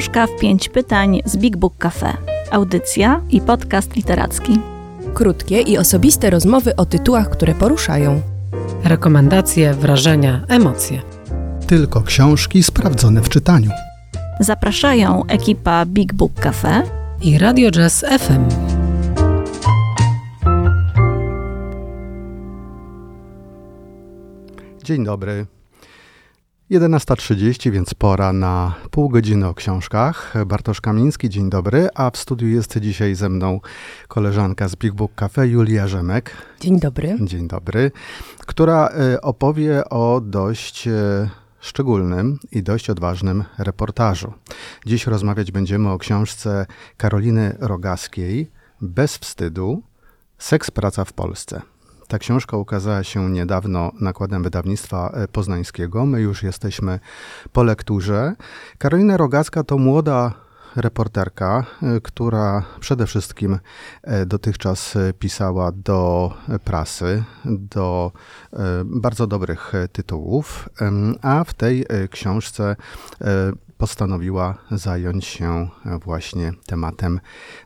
Książka w pięć pytań z Big Book Cafe. Audycja i podcast literacki. Krótkie i osobiste rozmowy o tytułach, które poruszają. Rekomendacje, wrażenia, emocje. Tylko książki sprawdzone w czytaniu. Zapraszają ekipa Big Book Cafe i Radio Jazz FM. Dzień dobry. 11.30, więc pora na pół godziny o książkach. Bartosz Kamiński, dzień dobry, a w studiu jest dzisiaj ze mną koleżanka z Big Book Cafe, Julia Rzemek. Dzień dobry. Dzień dobry, która e, opowie o dość e, szczególnym i dość odważnym reportażu. Dziś rozmawiać będziemy o książce Karoliny Rogaskiej Bez wstydu Seks praca w Polsce. Ta książka ukazała się niedawno nakładem wydawnictwa e, poznańskiego. My już jesteśmy po lekturze. Karolina Rogacka to młoda reporterka, e, która przede wszystkim e, dotychczas pisała do prasy, do bardzo dobrych tytułów, a w tej książce postanowiła zająć się właśnie tematem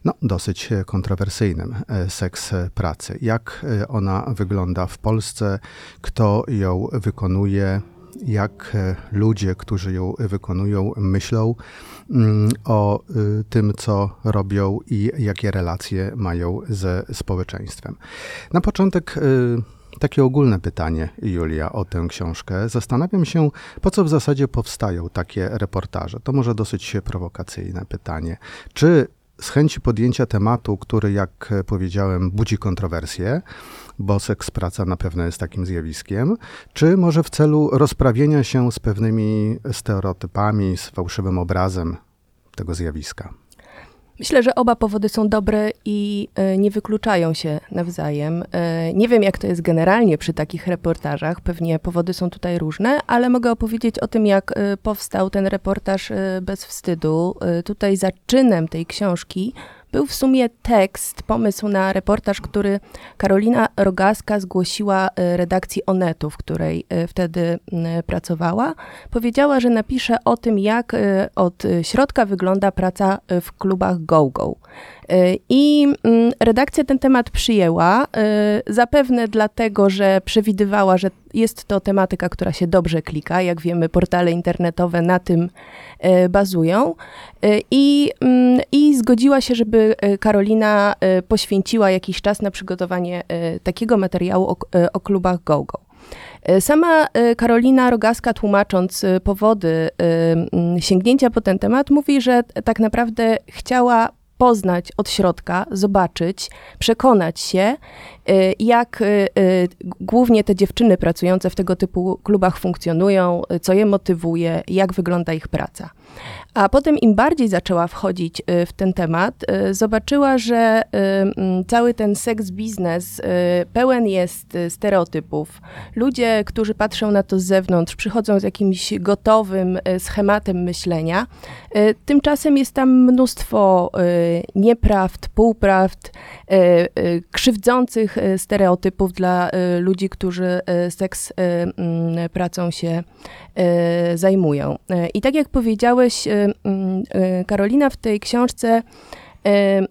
no, dosyć kontrowersyjnym e, seks pracy. Jak e, ona wygląda w Polsce, kto ją wykonuje, jak e, ludzie, którzy ją wykonują, myślą mm, o tym, co robią i jakie relacje mają ze społeczeństwem. Na początek takie ogólne pytanie, Julia, o tę książkę. Zastanawiam się, po co w zasadzie powstają takie reportaże. To może dosyć prowokacyjne pytanie. Czy z chęci podjęcia tematu, który, jak powiedziałem, budzi kontrowersje, bo seks praca na pewno jest takim zjawiskiem, czy może w celu rozprawienia się z pewnymi stereotypami, z fałszywym obrazem tego zjawiska? Myślę, że oba powody są dobre i e, nie wykluczają się nawzajem. E, nie wiem, jak to jest generalnie przy takich reportażach, pewnie powody są tutaj różne, ale mogę opowiedzieć o tym, jak e, powstał ten reportaż bez wstydu. Tutaj zaczynem tej książki był w sumie tekst, pomysł na reportaż, który Karolina Rogaska zgłosiła e, redakcji Onetu, w której e, wtedy pracowała. Powiedziała, że napisze o tym, jak od środka wygląda praca w klubach go-go. I redakcja ten temat przyjęła, zapewne dlatego, że przewidywała, że jest to tematyka, która się dobrze klika. Jak wiemy, portale internetowe na tym e, bazują. E, I, mm, I zgodziła się, żeby e, Karolina poświęciła jakiś czas na przygotowanie takiego materiału o, o klubach GoGo. Sama Karolina Rogaska, tłumacząc powody sięgnięcia po ten temat, mówi, że tak naprawdę chciała poznać od środka, zobaczyć, przekonać się, y, jak y, y, głównie te dziewczyny pracujące w tego typu klubach funkcjonują, co je motywuje, jak wygląda ich praca. A potem im bardziej zaczęła wchodzić w ten temat, zobaczyła, że cały ten seks biznes pełen jest stereotypów. Ludzie, którzy patrzą na to z zewnątrz, przychodzą z jakimś gotowym schematem myślenia. Tymczasem jest tam mnóstwo nieprawd, półprawd, krzywdzących stereotypów dla ludzi, którzy seks mm, pracą się zajmują. I tak jak powiedziałeś, mm, Karolina w tej książce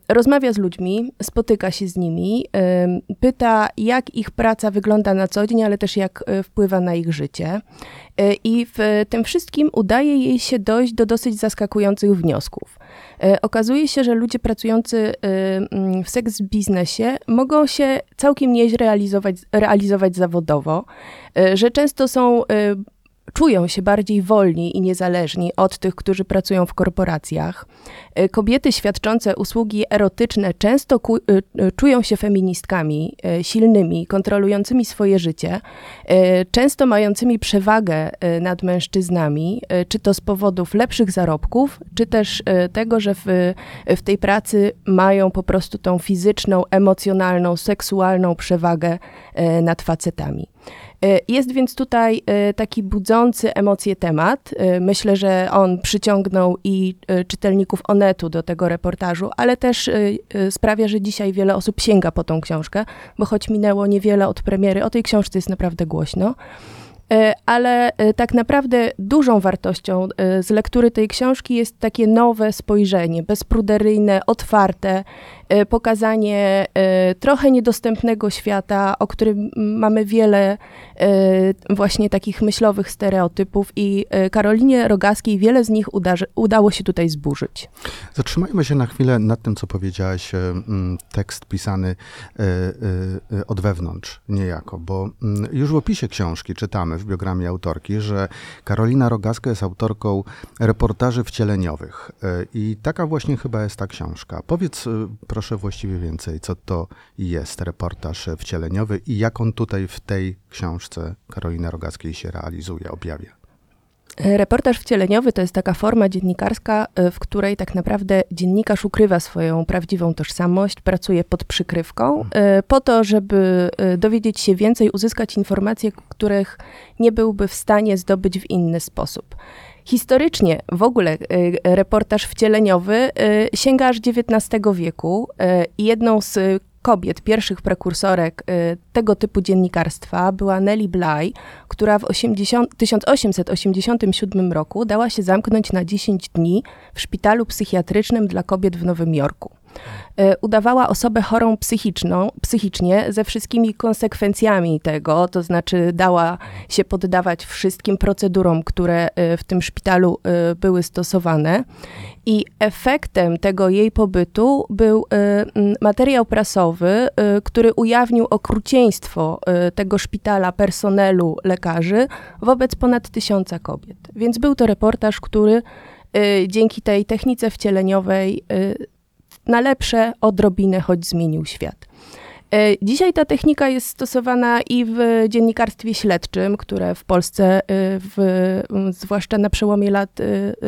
rozmawia z ludźmi, spotyka się z nimi, pyta, jak ich praca wygląda na co dzień, ale też jak wpływa na ich życie. I w tym wszystkim udaje jej się dojść do dosyć zaskakujących wniosków. E, okazuje się, że ludzie pracujący mm, w seks biznesie mogą się całkiem nieźle realizować, realizować zawodowo, e, że często są czują się bardziej wolni i niezależni od tych, którzy pracują w korporacjach. E, kobiety świadczące usługi erotyczne często e, e, czują się feministkami, silnymi, kontrolującymi swoje życie, często mającymi przewagę nad mężczyznami, czy to z powodów lepszych zarobków, czy też tego, że w, w tej pracy mają po prostu tą fizyczną, emocjonalną, seksualną przewagę nad facetami. E, jest więc tutaj e, taki budzący emocje temat. E, myślę, że on przyciągnął i czytelników Onetu do tego reportażu, ale też sprawia, że dzisiaj wiele osób sięga po tą książkę, bo choć minęło niewiele od premiery, o tej książce jest naprawdę głośno. ale tak naprawdę dużą wartością z lektury tej książki jest takie nowe spojrzenie, bezpruderyjne, otwarte, pokazanie trochę niedostępnego świata, o którym mamy wiele właśnie takich myślowych stereotypów i Karolinie Rogaskiej wiele z nich udało się tutaj zburzyć. Zatrzymajmy się na chwilę nad tym, co powiedziałaś, tekst pisany od wewnątrz niejako, bo już w opisie książki czytamy w biogramie autorki, że Karolina Rogaska jest autorką reportaży wcieleniowych. E, I taka właśnie chyba jest ta książka. Powiedz e, proszę właściwie więcej, co to jest reportaż wcieleniowy i jak on tutaj w tej książce Karoliny Rogaskiej się realizuje, objawia. Reportaż wcieleniowy to jest taka forma dziennikarska, e, w której tak naprawdę dziennikarz ukrywa swoją prawdziwą tożsamość, pracuje pod przykrywką, mhm. po to, żeby dowiedzieć się więcej, uzyskać informacje, których nie byłby w stanie zdobyć w inny sposób. Historycznie w ogóle reportaż wcieleniowy sięga aż XIX wieku i jedną z kobiet, pierwszych prekursorek y, tego typu dziennikarstwa była Nellie Bly, która w 80, 1887 roku dała się zamknąć na 10 dni w szpitalu psychiatrycznym dla kobiet w Nowym Jorku. E, udawała osobę chorą psychiczną, psychicznie ze wszystkimi konsekwencjami tego, to znaczy dała się poddawać wszystkim procedurom, które e, w tym szpitalu e, były stosowane. I efektem tego jej pobytu był materiał prasowy, który ujawnił okrucieństwo tego szpitala, personelu, lekarzy wobec ponad tysiąca kobiet. Więc był to reportaż, który dzięki tej technice wcieleniowej na lepsze odrobinę, choć zmienił świat. E, dzisiaj ta technika jest stosowana i w dziennikarstwie śledczym, które w Polsce, e, w, zwłaszcza na przełomie lat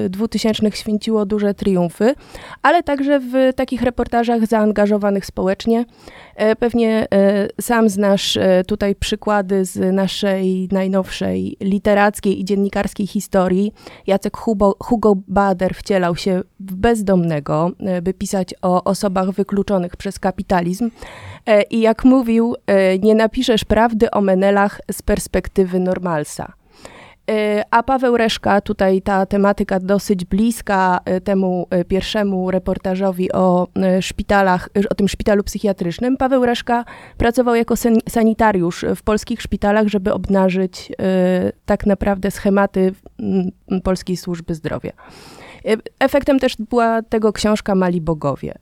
2000, e, święciło duże triumfy, ale także w takich reportażach zaangażowanych społecznie. Pewnie sam znasz tutaj przykłady z naszej najnowszej literackiej i dziennikarskiej historii. Jacek Hugo, Hugo Bader wcielał się w bezdomnego, by pisać o osobach wykluczonych przez kapitalizm. I jak mówił, e, nie napiszesz prawdy o Menelach z perspektywy normalsa. E, a Paweł Reszka, tutaj ta tematyka dosyć bliska e, temu pierwszemu reportażowi o szpitalach, o tym szpitalu psychiatrycznym. Paweł Reszka pracował jako sanitariusz w polskich szpitalach, żeby obnażyć tak naprawdę schematy polskiej służby zdrowia. Efektem też była tego książka Mali Bogowie.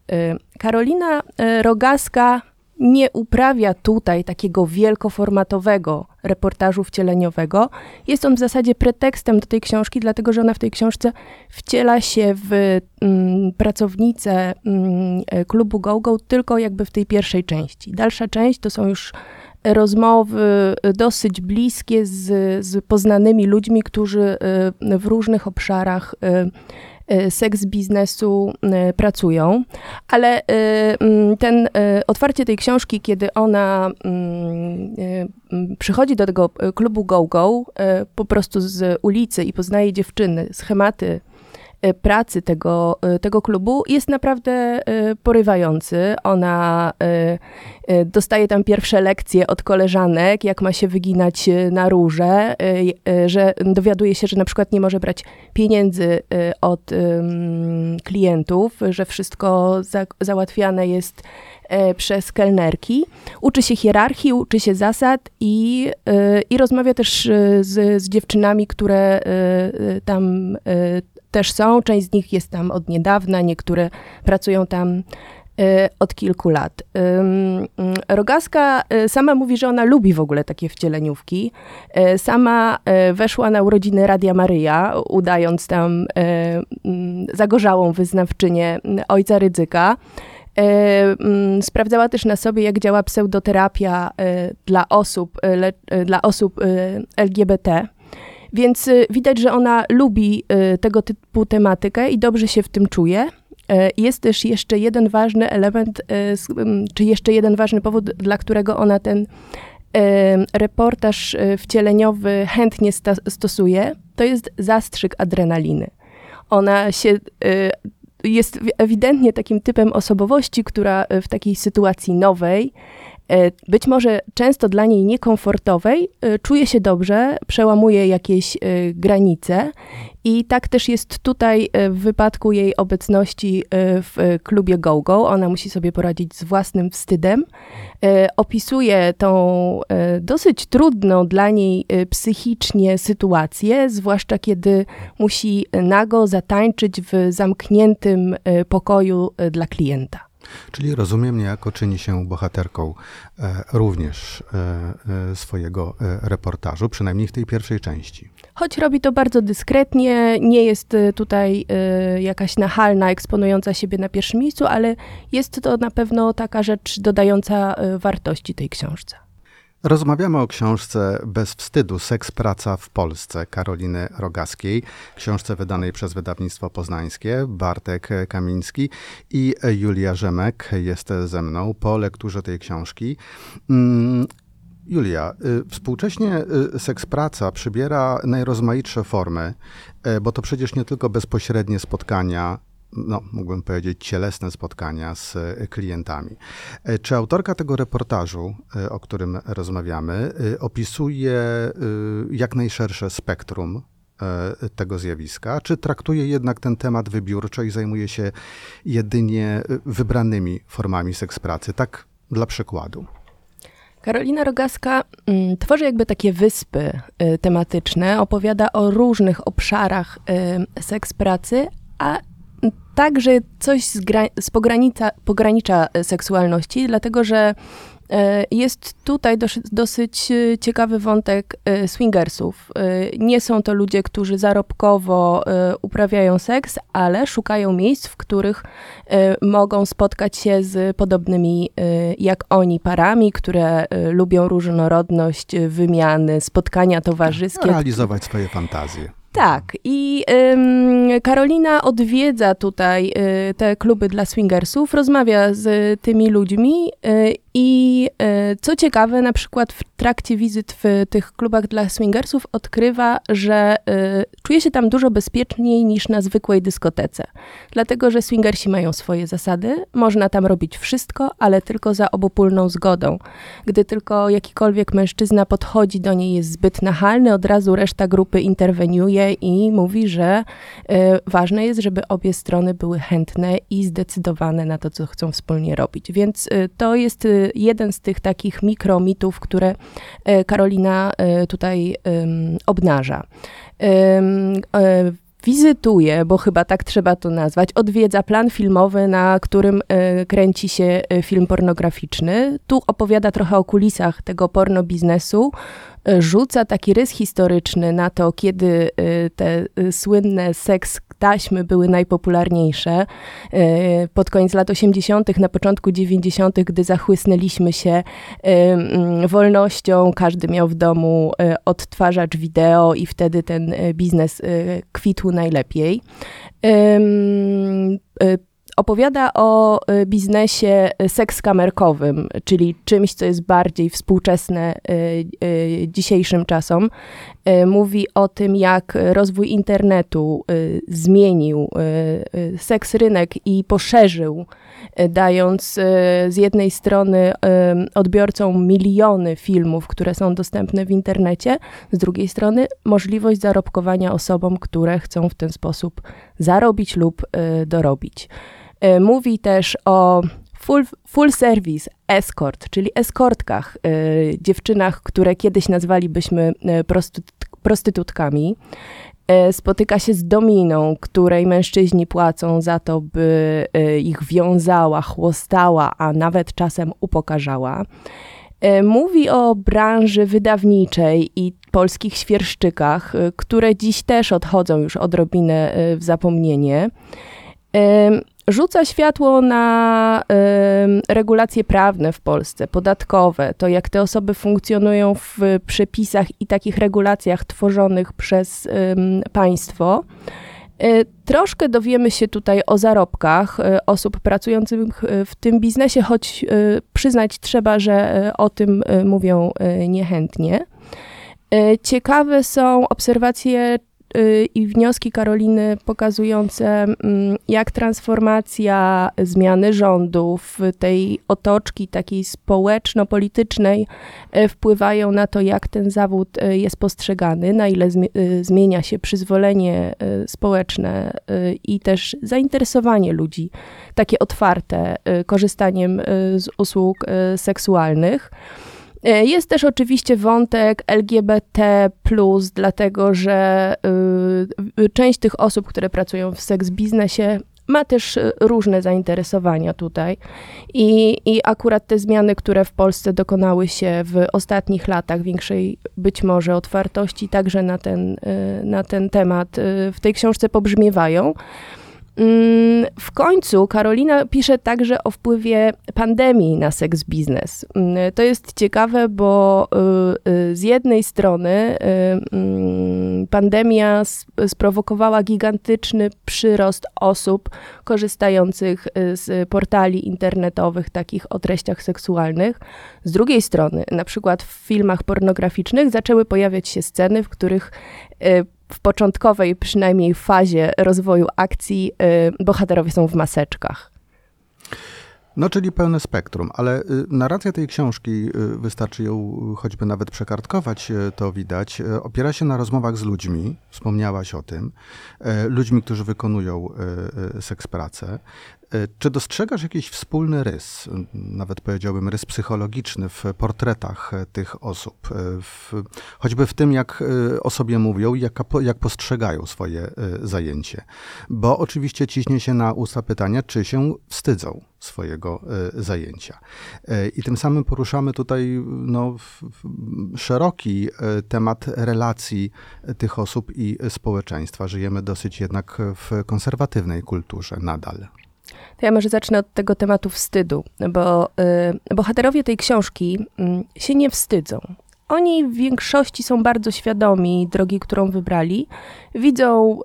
Karolina Rogaska nie uprawia tutaj takiego wielkoformatowego reportażu wcieleniowego. Jest on w zasadzie pretekstem do tej książki, dlatego że ona w tej książce wciela się w mm, pracownicę mm, klubu GoGo tylko jakby w tej pierwszej części. Dalsza część to są już rozmowy dosyć bliskie z, z poznanymi ludźmi, którzy y, w różnych obszarach Y, seks biznesu y, pracują, ale y, mm, ten otwarcie tej książki, kiedy ona mm, przychodzi do tego klubu Go Go po prostu z ulicy i poznaje dziewczyny, schematy pracy tego, e, tego klubu jest naprawdę e, porywający. Ona dostaje tam pierwsze lekcje od koleżanek, jak ma się wyginać na róże, że dowiaduje się, że na przykład nie może brać pieniędzy od klientów, że wszystko za, załatwiane jest przez kelnerki. Uczy się hierarchii, uczy się zasad i, i rozmawia też z, z dziewczynami, które tam też są. Część z nich jest tam od niedawna, niektóre pracują tam y, od kilku lat. Rogaska y, sama mówi, że ona lubi w ogóle takie wcieleniówki. Y, sama weszła na urodziny Radia Maryja, udając tam zagorzałą wyznawczynię ojca Rydzyka. Sprawdzała też na sobie, jak działa pseudoterapia dla osób, dla osób LGBT. Więc y, widać, że ona lubi y, tego typu tematykę i dobrze się w tym czuje. E, jest też jeszcze jeden ważny element, e, czy jeszcze jeden ważny powód, dla którego ona ten e, reportaż wcieleniowy chętnie stosuje, to jest zastrzyk adrenaliny. Ona się jest ewidentnie takim typem osobowości, która w takiej sytuacji nowej być może często dla niej niekomfortowej, czuje się dobrze, przełamuje jakieś granice i tak też jest tutaj w wypadku jej obecności w klubie GoGo. Ona musi sobie poradzić z własnym wstydem. Opisuje tą dosyć trudną dla niej psychicznie sytuację, zwłaszcza kiedy musi nago zatańczyć w zamkniętym pokoju dla klienta. Czyli rozumiem, niejako czyni się bohaterką e, również e, e, swojego reportażu, przynajmniej w tej pierwszej części. Choć robi to bardzo dyskretnie, nie jest tutaj jakaś nachalna, eksponująca siebie na pierwszym miejscu, ale jest to na pewno taka rzecz dodająca wartości tej książce. Rozmawiamy o książce Bez wstydu Seks praca w Polsce Karoliny Rogaskiej, książce wydanej przez wydawnictwo poznańskie Bartek Kamiński i Julia Rzemek jest ze mną po lekturze tej książki. Mm, Julia, y, współcześnie y, seks praca przybiera najrozmaitsze formy, y, bo to przecież nie tylko bezpośrednie spotkania no, mógłbym powiedzieć, cielesne spotkania z e, klientami. E, czy autorka tego reportażu, e, o którym rozmawiamy, opisuje jak najszersze spektrum tego zjawiska, czy traktuje jednak ten temat wybiórczo i zajmuje się jedynie wybranymi formami sekspracy? Tak dla przykładu. Karolina Rogaska mm, tworzy jakby takie wyspy tematyczne, opowiada o różnych obszarach seks pracy, a także coś z, z pogranicza, pogranicza e, seksualności, dlatego że e, jest tutaj dosyć e, ciekawy wątek swingersów. Nie są to ludzie, którzy zarobkowo uprawiają seks, ale szukają miejsc, w których mogą spotkać się z podobnymi jak oni parami, które lubią różnorodność, wymiany, spotkania towarzyskie. Realizować swoje fantazje. Tak, i ym, Karolina odwiedza tutaj y, te kluby dla swingersów, rozmawia z tymi ludźmi y, i y, co ciekawe, na przykład w trakcie wizyt w tych klubach dla swingersów odkrywa, że y, czuje się tam dużo bezpieczniej niż na zwykłej dyskotece. Dlatego, że swingersi mają swoje zasady, można tam robić wszystko, ale tylko za obopólną zgodą. Gdy tylko jakikolwiek mężczyzna podchodzi do niej, jest zbyt nachalny, od razu reszta grupy interweniuje i mówi, że y, ważne jest, żeby obie strony były chętne i zdecydowane na to, co chcą wspólnie robić. Więc to jest jeden z tych takich mikromitów, które e, Karolina e, tutaj obnaża e, wizytuje, bo chyba tak trzeba to nazwać, odwiedza plan filmowy, na którym kręci się film pornograficzny. Tu opowiada trochę o kulisach tego porno biznesu, rzuca taki rys historyczny na to, kiedy te słynne seks taśmy były najpopularniejsze. E, pod koniec lat 80., na początku 90., gdy zachłysnęliśmy się wolnością, każdy miał w domu odtwarzacz wideo i wtedy ten biznes kwitł najlepiej opowiada o biznesie sekskamerkowym, czyli czymś, co jest bardziej współczesne dzisiejszym czasom. Mówi o tym, jak rozwój internetu zmienił seks rynek i poszerzył, dając z jednej strony odbiorcom miliony filmów, które są dostępne w internecie, z drugiej strony możliwość zarobkowania osobom, które chcą w ten sposób zarobić lub dorobić. Mówi też o full, full service escort, czyli eskortkach, y, dziewczynach, które kiedyś nazwalibyśmy y, prostytutkami. Spotyka się z dominą, której mężczyźni płacą za to, by ich wiązała, chłostała, a nawet czasem upokarzała. Mówi o branży wydawniczej i polskich świerszczykach, które dziś też odchodzą już odrobinę w zapomnienie rzuca światło na y, regulacje prawne w Polsce, podatkowe, to jak te osoby funkcjonują w przepisach i takich regulacjach tworzonych przez y, państwo. Y, troszkę dowiemy się tutaj o zarobkach y, osób pracujących w tym biznesie, choć y, przyznać trzeba, że o tym mówią niechętnie. Ciekawe są obserwacje i wnioski Karoliny pokazujące, mm, jak transformacja, zmiany rządów, tej otoczki takiej społeczno-politycznej wpływają na to, jak ten zawód jest postrzegany, na ile zmienia się przyzwolenie społeczne i też zainteresowanie ludzi, takie otwarte, korzystaniem z usług seksualnych. E, jest też oczywiście wątek LGBT, dlatego że y, część tych osób, które pracują w seks biznesie, ma też y, różne zainteresowania tutaj. I, I akurat te zmiany, które w Polsce dokonały się w ostatnich latach, większej być może otwartości także na ten, y, na ten temat, w tej książce pobrzmiewają. Mm, w końcu Karolina pisze także o wpływie pandemii na seks biznes. Mm, to jest ciekawe, bo y, y, z jednej strony y, mm, pandemia sprowokowała gigantyczny przyrost osób korzystających z portali internetowych takich o treściach seksualnych. Z drugiej strony, na przykład w filmach pornograficznych zaczęły pojawiać się sceny, w których w początkowej przynajmniej fazie rozwoju akcji y, bohaterowie są w maseczkach. No, czyli pełne spektrum, ale y, narracja tej książki, y, wystarczy ją choćby nawet przekartkować, to widać, opiera się na rozmowach z ludźmi, wspomniałaś o tym, ludźmi, którzy wykonują seks pracę. E, czy dostrzegasz jakiś wspólny rys, nawet powiedziałbym rys psychologiczny w portretach e, tych osób, e, w, choćby w tym, jak o sobie mówią i jak, jak postrzegają swoje zajęcie? Bo oczywiście ciśnie się na usta pytania, czy się wstydzą swojego zajęcia. I tym samym poruszamy tutaj no, szeroki temat relacji tych osób i społeczeństwa. Żyjemy dosyć jednak w konserwatywnej kulturze nadal. To ja może zacznę od tego tematu wstydu, bo y, bohaterowie tej książki y, się nie wstydzą. Oni w większości są bardzo świadomi drogi, którą wybrali. Widzą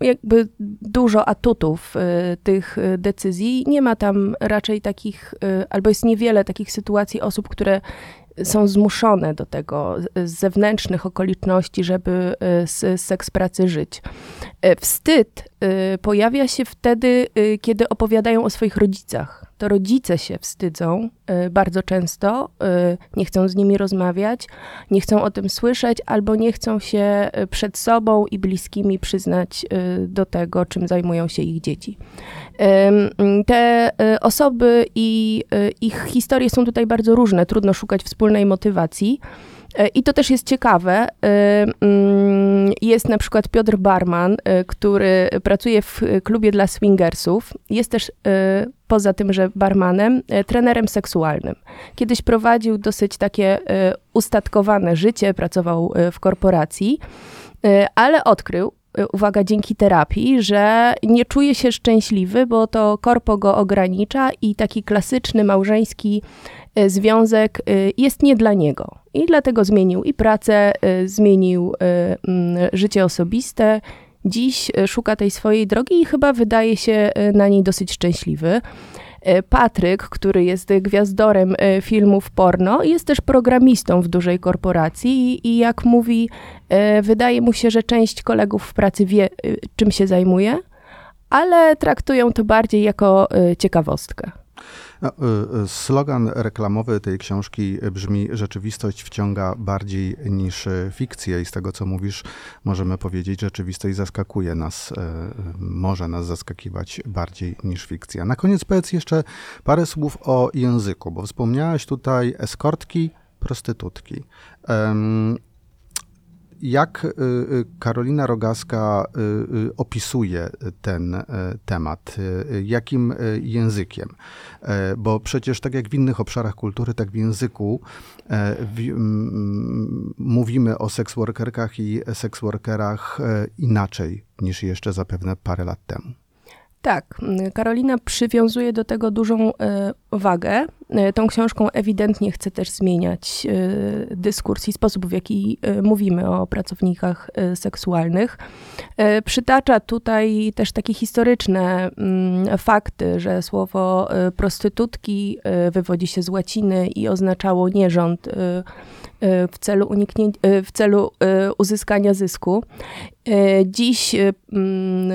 y, jakby dużo atutów y, tych y, decyzji. Nie ma tam raczej takich, y, albo jest niewiele takich sytuacji osób, które są zmuszone do tego z zewnętrznych okoliczności, żeby z seks pracy żyć. Wstyd pojawia się wtedy, kiedy opowiadają o swoich rodzicach to rodzice się wstydzą y, bardzo często, y, nie chcą z nimi rozmawiać, nie chcą o tym słyszeć, albo nie chcą się y, przed sobą i bliskimi przyznać do tego, czym zajmują się ich dzieci. Te osoby i ich historie są tutaj bardzo różne, trudno szukać wspólnej motywacji. I to też jest ciekawe. Mm, jest na przykład Piotr Barman, który pracuje w klubie dla swingersów. Jest też poza tym, że barmanem, e, trenerem seksualnym. Kiedyś prowadził dosyć takie e, ustatkowane życie, pracował e, w korporacji, ale odkrył, uwaga, dzięki terapii, że nie czuje się szczęśliwy, bo to korpo go ogranicza i taki klasyczny małżeński związek jest nie dla niego. I dlatego zmienił i pracę, zmienił życie osobiste, dziś szuka tej swojej drogi i chyba wydaje się na niej dosyć szczęśliwy. E, Patryk, który jest gwiazdorem filmów porno, jest też programistą w dużej korporacji i, jak mówi, wydaje mu się, że część kolegów w pracy wie, czym się zajmuje, ale traktują to bardziej jako ciekawostkę. No, y, y, slogan reklamowy tej książki brzmi: Rzeczywistość wciąga bardziej niż fikcję, i z tego, co mówisz, możemy powiedzieć, rzeczywistość zaskakuje nas, y, może nas zaskakiwać bardziej niż fikcja. Na koniec powiedz jeszcze parę słów o języku, bo wspomniałaś tutaj eskortki, prostytutki jak y, y, Karolina Rogaska y, opisuje ten temat? Jakim językiem? Bo przecież tak jak w innych obszarach kultury, tak w języku w, mówimy o seksworkerkach i seksworkerach inaczej niż jeszcze zapewne parę lat temu. Tak, Karolina przywiązuje do tego dużą e, wagę. E, tą książką ewidentnie chce też zmieniać e, dyskurs i sposób, w jaki mówimy o pracownikach seksualnych. Przytacza tutaj też takie historyczne mm, fakty, że słowo prostytutki wywodzi się z łaciny i oznaczało nierząd w celu, uniknięcia, w celu uzyskania zysku. Dziś mm,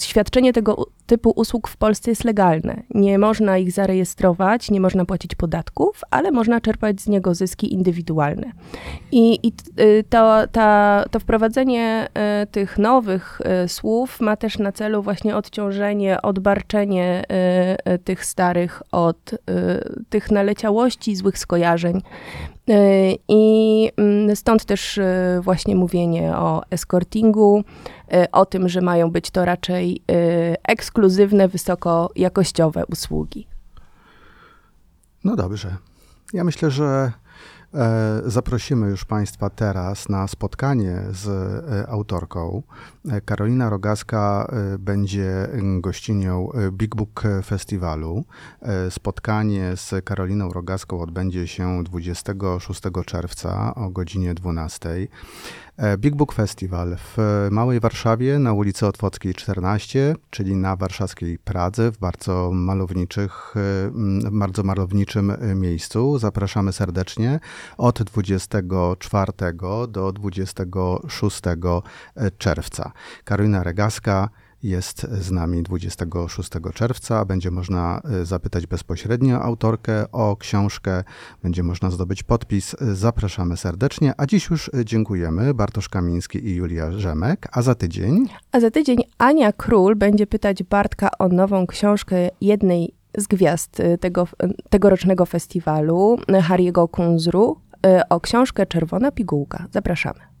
świadczenie tego typu usług w Polsce jest legalne. Nie można ich zarejestrować, nie można płacić podatków, ale można czerpać z niego zyski indywidualne. I, i y, to, ta, to wprowadzenie y, tych nowych y, słów ma też na celu właśnie odciążenie, odbarczenie tych starych od tych naleciałości, złych skojarzeń. I mm, stąd też właśnie mówienie o escortingu, o tym, że mają być to raczej ekskluzywne ekskluzywne, wysokojakościowe usługi. No dobrze. Ja myślę, że e, zaprosimy już Państwa teraz na spotkanie z e, autorką. E, Karolina Rogaska będzie gościnią Big Book Festiwalu. Spotkanie z Karoliną Rogaską odbędzie się 26 czerwca o godzinie 12. E, Big Book Festival w Małej Warszawie na ulicy Otwockiej 14, czyli na warszawskiej Pradze w bardzo malowniczych, e, bardzo malowniczym e, miejscu. Zapraszamy serdecznie od 24 do 26 czerwca. Karolina Regaska jest z nami 26 czerwca. Będzie można y, zapytać bezpośrednio autorkę o książkę, będzie można zdobyć podpis. Zapraszamy serdecznie. A dziś już dziękujemy Bartosz Kamiński i Julia Rzemek. A za tydzień? A za tydzień Ania Król będzie pytać Bartka o nową książkę jednej z gwiazd y, tego, tegorocznego festiwalu, Harry'ego Kunzru, y, o książkę Czerwona Pigułka. Zapraszamy.